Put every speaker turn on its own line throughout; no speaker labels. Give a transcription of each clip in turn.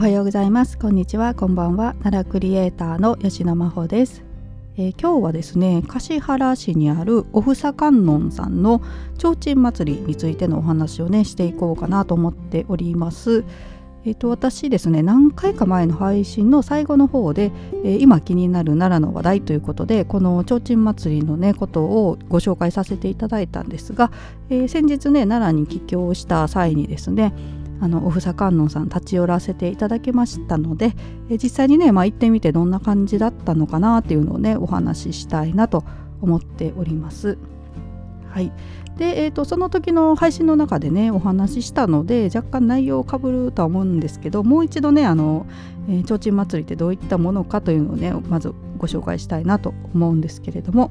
おはようございます。こんにちは。こんばんは。奈良クリエイターの吉野真帆です、えー、今日はですね橿原市にあるおふさ観音さんの提灯祭りについてのお話をねしていこうかなと思っております。えーと、私ですね何回か前の配信の最後の方で、えー、今気になる奈良の話題ということでこの提灯祭りのねことをご紹介させていただいたんですが、えー、先日ね奈良に帰郷した際にですねあのおふさ観音さん立ち寄らせていただきましたので、え実際にね、まあ、行ってみてどんな感じだったのかなっていうのをねお話ししたいなと思っております。はいでえーと、その時の配信の中でねお話ししたので若干内容をかぶるとは思うんですけどもう一度ねあの、えー、提灯祭りってどういったものかというのをねまずご紹介したいなと思うんですけれども。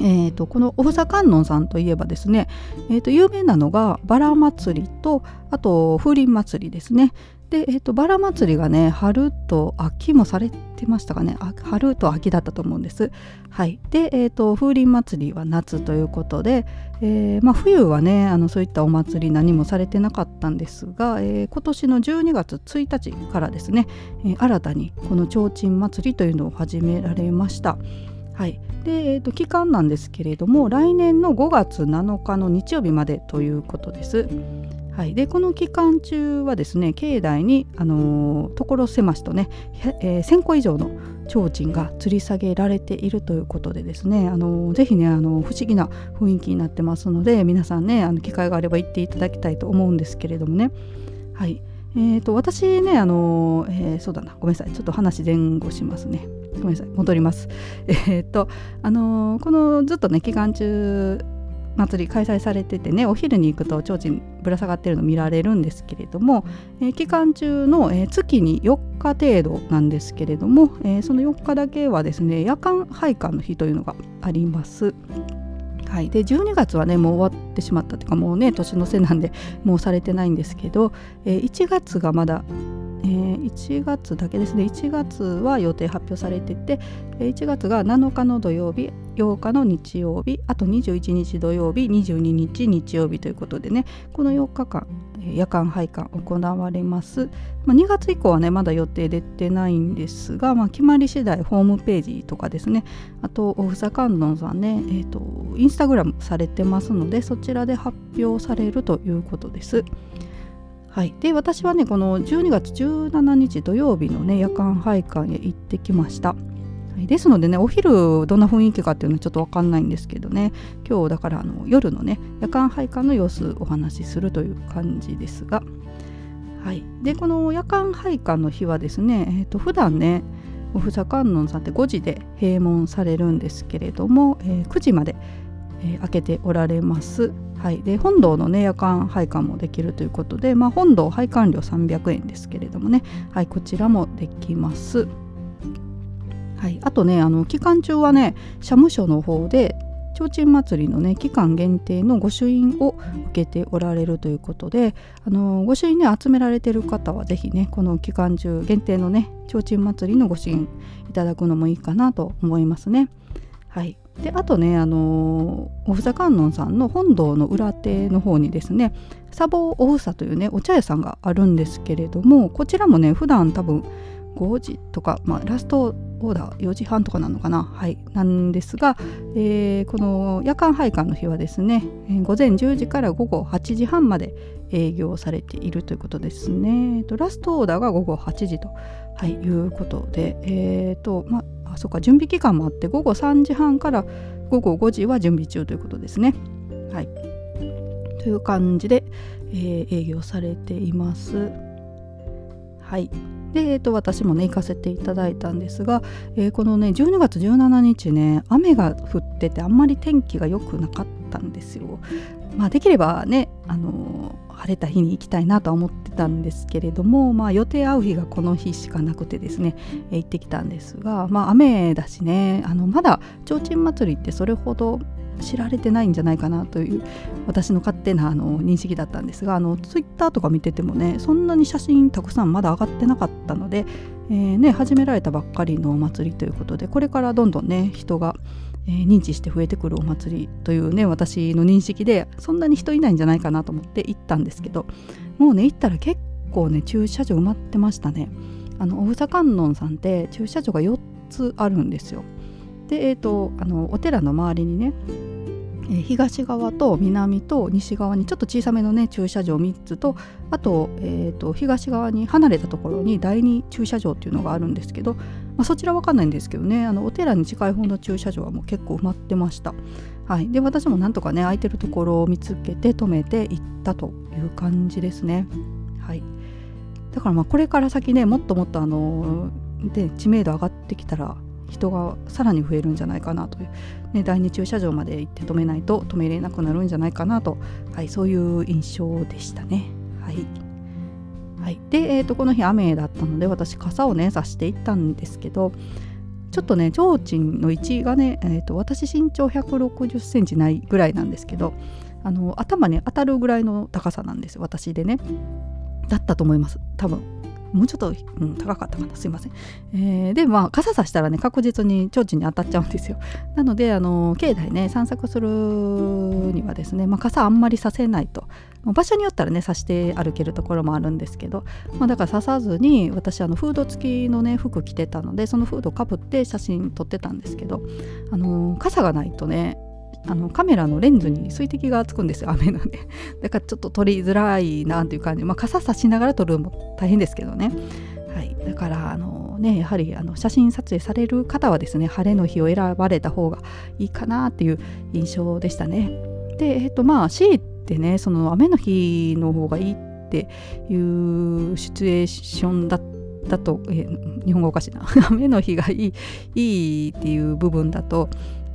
えーと、このおふさ観音さんといえばですね、えーと、有名なのがバラ祭りとあと風鈴祭りですね。で、えーと、バラ祭りがね春と秋もされてましたかね春と秋だったと思うんです。はい、で、えー、と風鈴祭りは夏ということで、えー、まあ、冬はねあのそういったお祭り何もされてなかったんですが、えー、今年の12月1日からですね、え新たにこの提灯祭りというのを始められました。はいでえーと、期間なんですけれども来年の5月7日の日曜日までということです。はい、でこの期間中はですね境内に、あのー、所狭しとね、えー、1000個以上の提灯が吊り下げられているということでですね、あのー、ぜひね、あのー、不思議な雰囲気になってますので皆さんねあの機会があれば行っていただきたいと思うんですけれどもね。はいえーと、私ね、あのえー、そうだなごめんなさいちょっと話前後しますね。ごめんなさい戻ります。えー、とあのー、このずっとね期間中祭り開催されててねお昼に行くと提灯ぶら下がってるの見られるんですけれども、えー、期間中の、え、月に4日程度なんですけれども、え、その4日だけはですね夜間拝観の日というのがあります。はい、で12月はねもう終わってしまったというかもうね年の瀬なんでもうされてないんですけど、えー、1月がまだえー、1月だけですね。1月は予定発表されてて1月が7日の土曜日8日の日曜日あと21日土曜日22日日曜日ということでねこの4日間夜間拝観行われます、まあ、2月以降はねまだ予定出てないんですが、まあ、決まり次第ホームページとかですねあとおふさ観音さんね、えーとインスタグラムされてますのでそちらで発表されるということです。はい、で私はねこの12月17日土曜日のね夜間拝観へ行ってきました。はい、ですのでねお昼どんな雰囲気かっていうのはちょっと分かんないんですけどね。今日だからあの夜のね夜間拝観の様子お話しするという感じですが、はい、でこの夜間拝観の日はですね、えーと、普段ねおふさ観音さんって5時で閉門されるんですけれども、えー、9時まで、えー、開けておられます。はい、で本堂の、ね、夜間拝観もできるということで、まあ、本堂拝観料300円ですけれどもね、はい、こちらもできます。はい、あとねあの期間中はね社務所の方で提灯祭りのね期間限定の御朱印を受けておられるということであの御朱印ね集められてる方は是非ねこの期間中限定のね提灯祭りの御朱印いただくのもいいかなと思いますね。はいであとねあのおふさ観音さんの本堂の裏手の方にですね砂防おふさというねお茶屋さんがあるんですけれどもこちらもね普段多分5時とか、まあ、ラストオーダー4時半とかなのかな？はいなんですが、えー、この夜間拝観の日はですね、え、午前10時から午後8時半まで営業されているということですね。とラストオーダーが午後8時と、はい、いうことで、えーとまあ、そうか準備期間もあって午後3時半から午後5時は準備中ということですね。はい、という感じで、えー、営業されています。はい、で、えーと、私もね行かせていただいたんですが、えー、このね12月17日ね雨が降っててあんまり天気が良くなかったんですよ。まあ、できればね、あのー、晴れた日に行きたいなとは思ってたんですけれども、まあ、予定合う日がこの日しかなくてですね、え、行ってきたんですが、まあ、雨だしねあのまだ提灯祭りってそれほど知られてないんじゃないかなという私の勝手なあの認識だったんですがあのツイッターとか見ててもねそんなに写真たくさんまだ上がってなかったので、えー、ね、始められたばっかりのお祭りということでこれからどんどんね人が、えー、認知して増えてくるお祭りというね私の認識でそんなに人いないんじゃないかなと思って行ったんですけどもうね行ったら結構ね駐車場埋まってましたね。あのおふさ観音さんって駐車場が4つあるんですよ。でえ、ー、とあのお寺の周りにね東側と南と西側にちょっと小さめのね駐車場3つとあと,、えーと、東側に離れたところに第2駐車場っていうのがあるんですけど、まあ、そちらわかんないんですけどねあのお寺に近い方の駐車場はもう結構埋まってました。はい、で私もなんとかね空いてるところを見つけて止めて行ったという感じですね。はい、だからまあこれから先ねもっともっとあので知名度上がってきたら人がさらに増えるんじゃないかなという、ね、第二駐車場まで行って止めないと止めれなくなるんじゃないかなと、はい、そういう印象でしたね。はい。はい、で、えーと、この日雨だったので私傘をね差していったんですけどちょっとね提灯の位置がね、えーと、私身長1 6 0センチないぐらいなんですけどあの頭に当たるぐらいの高さなんです私でね。だったと思います。多分。もうちょっと、うん、高かったかな。すいません、えー、でまあ傘さしたらね確実に提灯に当たっちゃうんですよ。なのであの境内ね散策するにはですね、まあ、傘あんまりさせないと。場所によったらねさして歩けるところもあるんですけど、まあ、だからささずに私あのフード付きのね服着てたのでそのフードをかぶって写真撮ってたんですけどあの傘がないとねあのカメラのレンズに水滴がつくんですよ雨ので だからちょっと撮りづらいなっていう感じ、まあ、傘さしながら撮るのも大変ですけどね、はい、だからあのねやはりあの写真撮影される方はですね晴れの日を選ばれた方がいいかなっていう印象でしたね。でえっ、とまあ C ってねその雨の日の方がいいっていうシチュエーションだだと、え日本語おかしいな。雨の日がいいいいっていう部分だと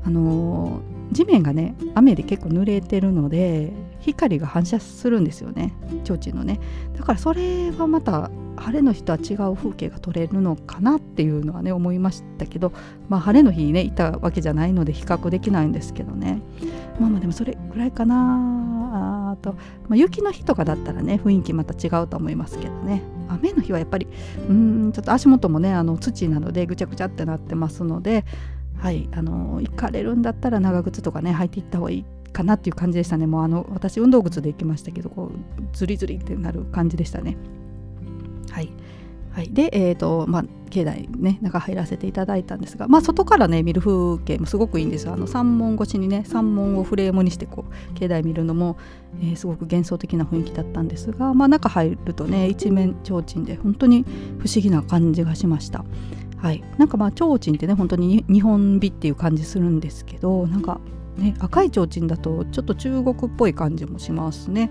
あの地面がね雨で結構濡れてるので光が反射するんですよね。提灯のね。だからそれはまた晴れの日とは違う風景が撮れるのかなっていうのはね思いましたけどまあ晴れの日にねいたわけじゃないので比較できないんですけどね。まあまあでもそれぐらいかなと、まあ、雪の日とかだったらね雰囲気また違うと思いますけどね。雨の日はやっぱりうんちょっと足元もねあの土なのでぐちゃぐちゃってなってますのではいあの行かれるんだったら長靴とかね履いていった方がいいかなっていう感じでしたね。もうあの私運動靴で行きましたけどこうズリズリってなる感じでしたね。はい。はい、で、えーとまあ、境内ね中入らせていただいたんですが、まあ、外からね見る風景もすごくいいんですあの三門越しにね三門をフレームにしてこう境内見るのも、えー、すごく幻想的な雰囲気だったんですが、まあ、中入るとね一面提灯で本当に不思議な感じがしました。はい、なんかまあ提灯ってね本当に日本美っていう感じするんですけどなんかね赤い提灯だとちょっと中国っぽい感じもしますね。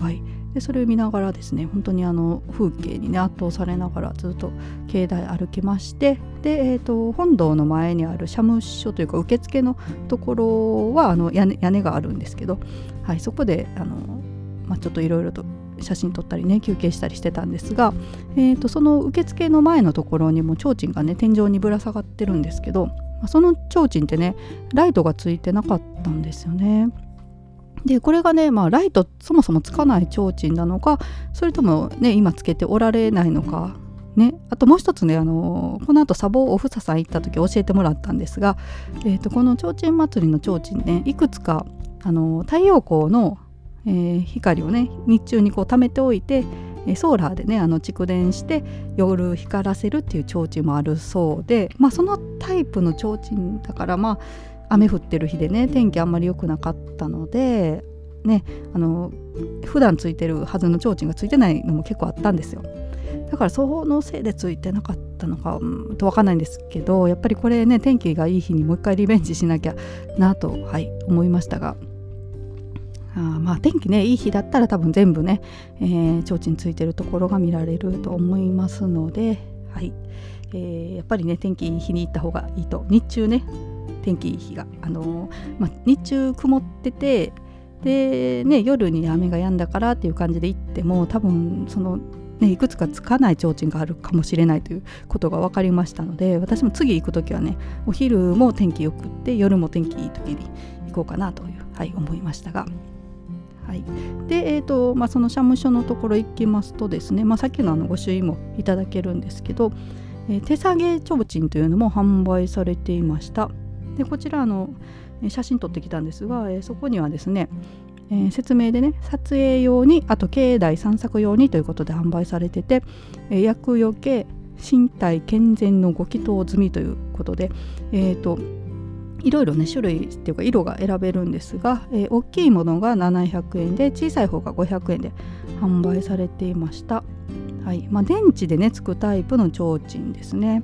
はい、でそれを見ながらですね本当にあの風景にね圧倒されながらずっと境内歩きましてで、えーと、本堂の前にある社務所というか受付のところはあの屋根屋根があるんですけど、はい、そこであの、まあ、ちょっといろいろと写真撮ったりね休憩したりしてたんですが、えーと、その受付の前のところにも提灯がね天井にぶら下がってるんですけどその提灯ってねライトがついてなかったんですよね。でこれがね、まあ、ライトそもそもつかない提灯なのかそれともね今つけておられないのかね、あともう一つねあのこの後砂防おふささん行った時教えてもらったんですが、えーと、この提灯祭りの提灯ねいくつかあの太陽光のえー、光をね日中にこう貯めておいてソーラーでねあの蓄電して夜光らせるっていう提灯もあるそうで、まあ、そのタイプの提灯だからまあ雨降ってる日でね天気あんまり良くなかったのでねあの普段ついてるはずの提灯がついてないのも結構あったんですよ。だからそのせいでついてなかったのか、うん、と分かんないんですけどやっぱりこれね天気がいい日にもう一回リベンジしなきゃなと、はい、思いましたが。あまあ天気ねいい日だったら多分全部ね、えー、提灯ついてるところが見られると思いますので、はい。えー、やっぱりね天気いい日に行った方がいいと。日中ね天気いい日が、あのー、まあ、日中曇っててで、ね、夜に雨が止んだからっていう感じで行っても多分そのね、いくつかつかない提灯があるかもしれないということが分かりましたので私も次行く時はねお昼も天気よくって夜も天気いい時に行こうかなという、はい、思いましたが。はい、で、えーとまあ、その社務所のところ行きますとですね、まあ、さっきのあのご朱印もいただけるんですけど、えー、手提げ提灯というのも販売されていました。でこちらの写真撮ってきたんですが、えー、そこにはですね、えー、説明でね撮影用にあと境内散策用にということで販売されてて、えー、薬よけ身体健全のご祈祷済みということで、えーと、いろいろね種類っていうか色が選べるんですが、えー、大きいものが700円で小さい方が500円で販売されていました。はいまあ、電池でねつくタイプの提灯ですね。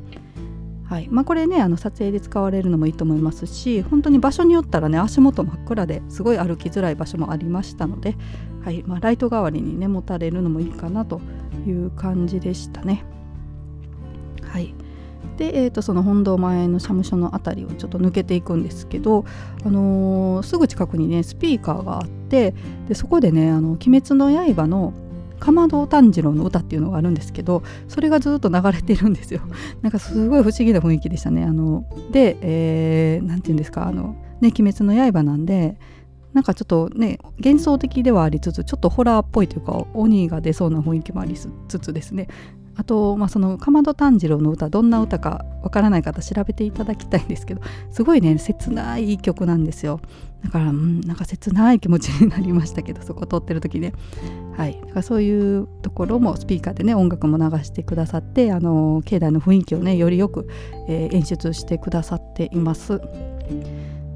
はいまあ、これねあの撮影で使われるのもいいと思いますし本当に場所によったらね足元真っ暗ですごい歩きづらい場所もありましたので、はいまあ、ライト代わりにね持たれるのもいいかなという感じでしたね。はいで、えー、とその本堂前の社務所の辺りをちょっと抜けていくんですけど、あのー、すぐ近くにねスピーカーがあってでそこでね「あの鬼滅の刃」のかまど炭治郎の歌っていうのがあるんですけどそれがずっと流れてるんですよ。なんかすごい不思議な雰囲気でしたね。あので、えー、て言うんですかあのね「鬼滅の刃」なんでなんかちょっとね幻想的ではありつつちょっとホラーっぽいというか鬼が出そうな雰囲気もありつつですね。あと、まあ、そのかまど炭治郎の歌どんな歌かわからない方調べていただきたいんですけどすごいね切ない曲なんですよ。だから、うん、なんか切ない気持ちになりましたけどそこ通ってる時ね。はい。だからそういうところもスピーカーでね音楽も流してくださってあの境内の雰囲気をねよりよく、えー、演出してくださっています。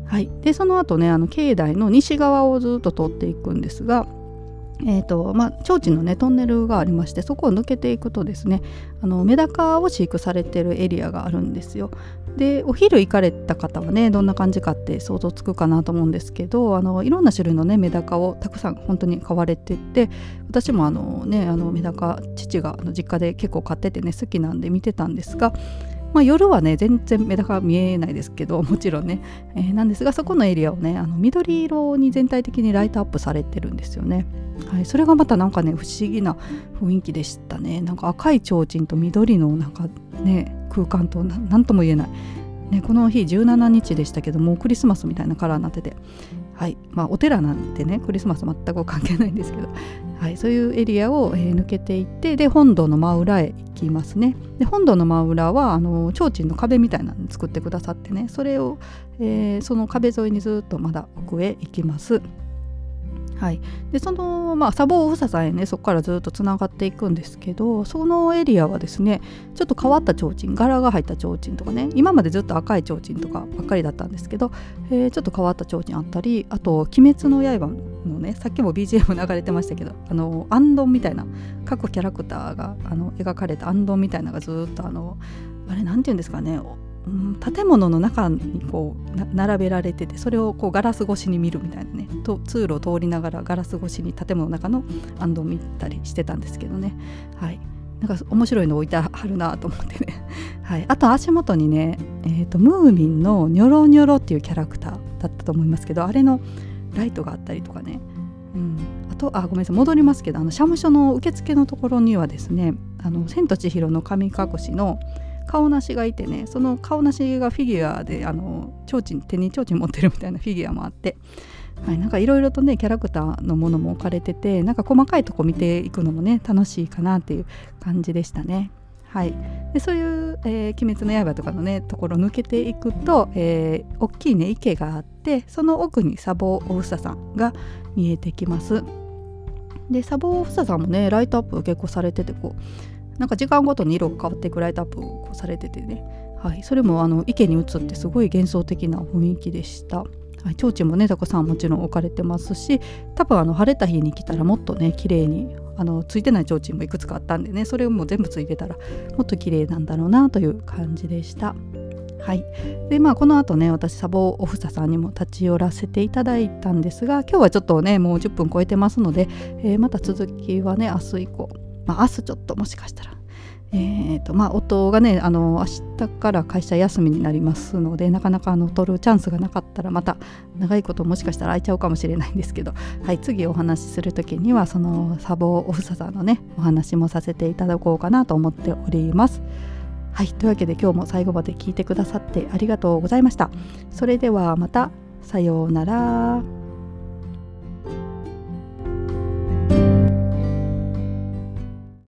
はい、でその後ねあの境内の西側をずっと通っていくんですがえーとまあ、提灯のねトンネルがありましてそこを抜けていくとですねあのメダカを飼育されてるエリアがあるんですよ。でお昼行かれた方はねどんな感じかって想像つくかなと思うんですけどあのいろんな種類のねメダカをたくさん本当に飼われてて私もあのねあのメダカ父が実家で結構飼っててね好きなんで見てたんですがまあ、夜はね全然メダカ見えないですけど もちろんね、えー、なんですがそこのエリアをねあの緑色に全体的にライトアップされてるんですよね。はい、それがまたなんかね不思議な雰囲気でしたね。なんか赤い提灯と緑のなんかね空間と何とも言えない。ね、この日17日でしたけどもうクリスマスみたいなカラーになっててはい。まあ、お寺なんてねクリスマス全く関係ないんですけど、はい、そういうエリアを、えー、抜けていってで本堂の真裏へ行きますね。で本堂の真裏はあの提灯の壁みたいなの作ってくださってねそれを、えー、その壁沿いにずっとまだ奥へ行きます。はい、でその、まあ、砂防房さんへねそこからずっとつながっていくんですけどそのエリアはですねちょっと変わった提灯柄が入った提灯とかね今までずっと赤い提灯とかばっかりだったんですけど、えー、ちょっと変わった提灯あったりあと「鬼滅の刃」のねさっきも BGM 流れてましたけどあのアンドンみたいな各キャラクターがあの描かれたアンドンみたいなのがずっとあのあれ何て言うんですかね建物の中にこう並べられててそれをこうガラス越しに見るみたいなねと通路を通りながらガラス越しに建物の中のアンドを見たりしてたんですけどね。はい。なんか面白いの置いてあるなと思ってね、はい、あと足元にね、えーと、ムーミンのニョロニョロっていうキャラクターだったと思いますけどあれのライトがあったりとかね、うん、あとあごめんなさい。戻りますけどあの社務所の受付のところにはですね「あの千と千尋の神隠し」の「顔なしがいてねその顔なしがフィギュアであの提灯手に提灯持ってるみたいなフィギュアもあって。はい、なんかいろいろとねキャラクターのものも置かれててなんか細かいとこ見ていくのもね楽しいかなっていう感じでしたね。はい、でそういう「えー、鬼滅の刃」とかのねところ抜けていくと、えー、大きいね池があってその奥に砂防おふささんが見えてきます。で砂防おふささんもねライトアップ結構されててこうなんか時間ごとに色が変わってくライトアップをされててね、はい、それもあの池に映ってすごい幻想的な雰囲気でした。はい、提灯もねたくさんもちろん置かれてますし多分あの晴れた日に来たらもっとね綺麗にあのついてない提灯もいくつかあったんでねそれも全部ついてたらもっと綺麗なんだろうなという感じでした。はい、でまあこの後ね私サボオフサさんにも立ち寄らせていただいたんですが今日はちょっとねもう10分超えてますので、えー、また続きはね明日以降まあ、明日ちょっともしかしたら、えーとまあ、夫がねあの明日から会社休みになりますのでなかなかあの取るチャンスがなかったらまた長いこともしかしたら空いちゃうかもしれないんですけど、はい、次お話しする時にはそのサボオフサさんのねお話もさせていただこうかなと思っております。はい、というわけで今日も最後まで聞いてくださってありがとうございました。それではまたさようなら。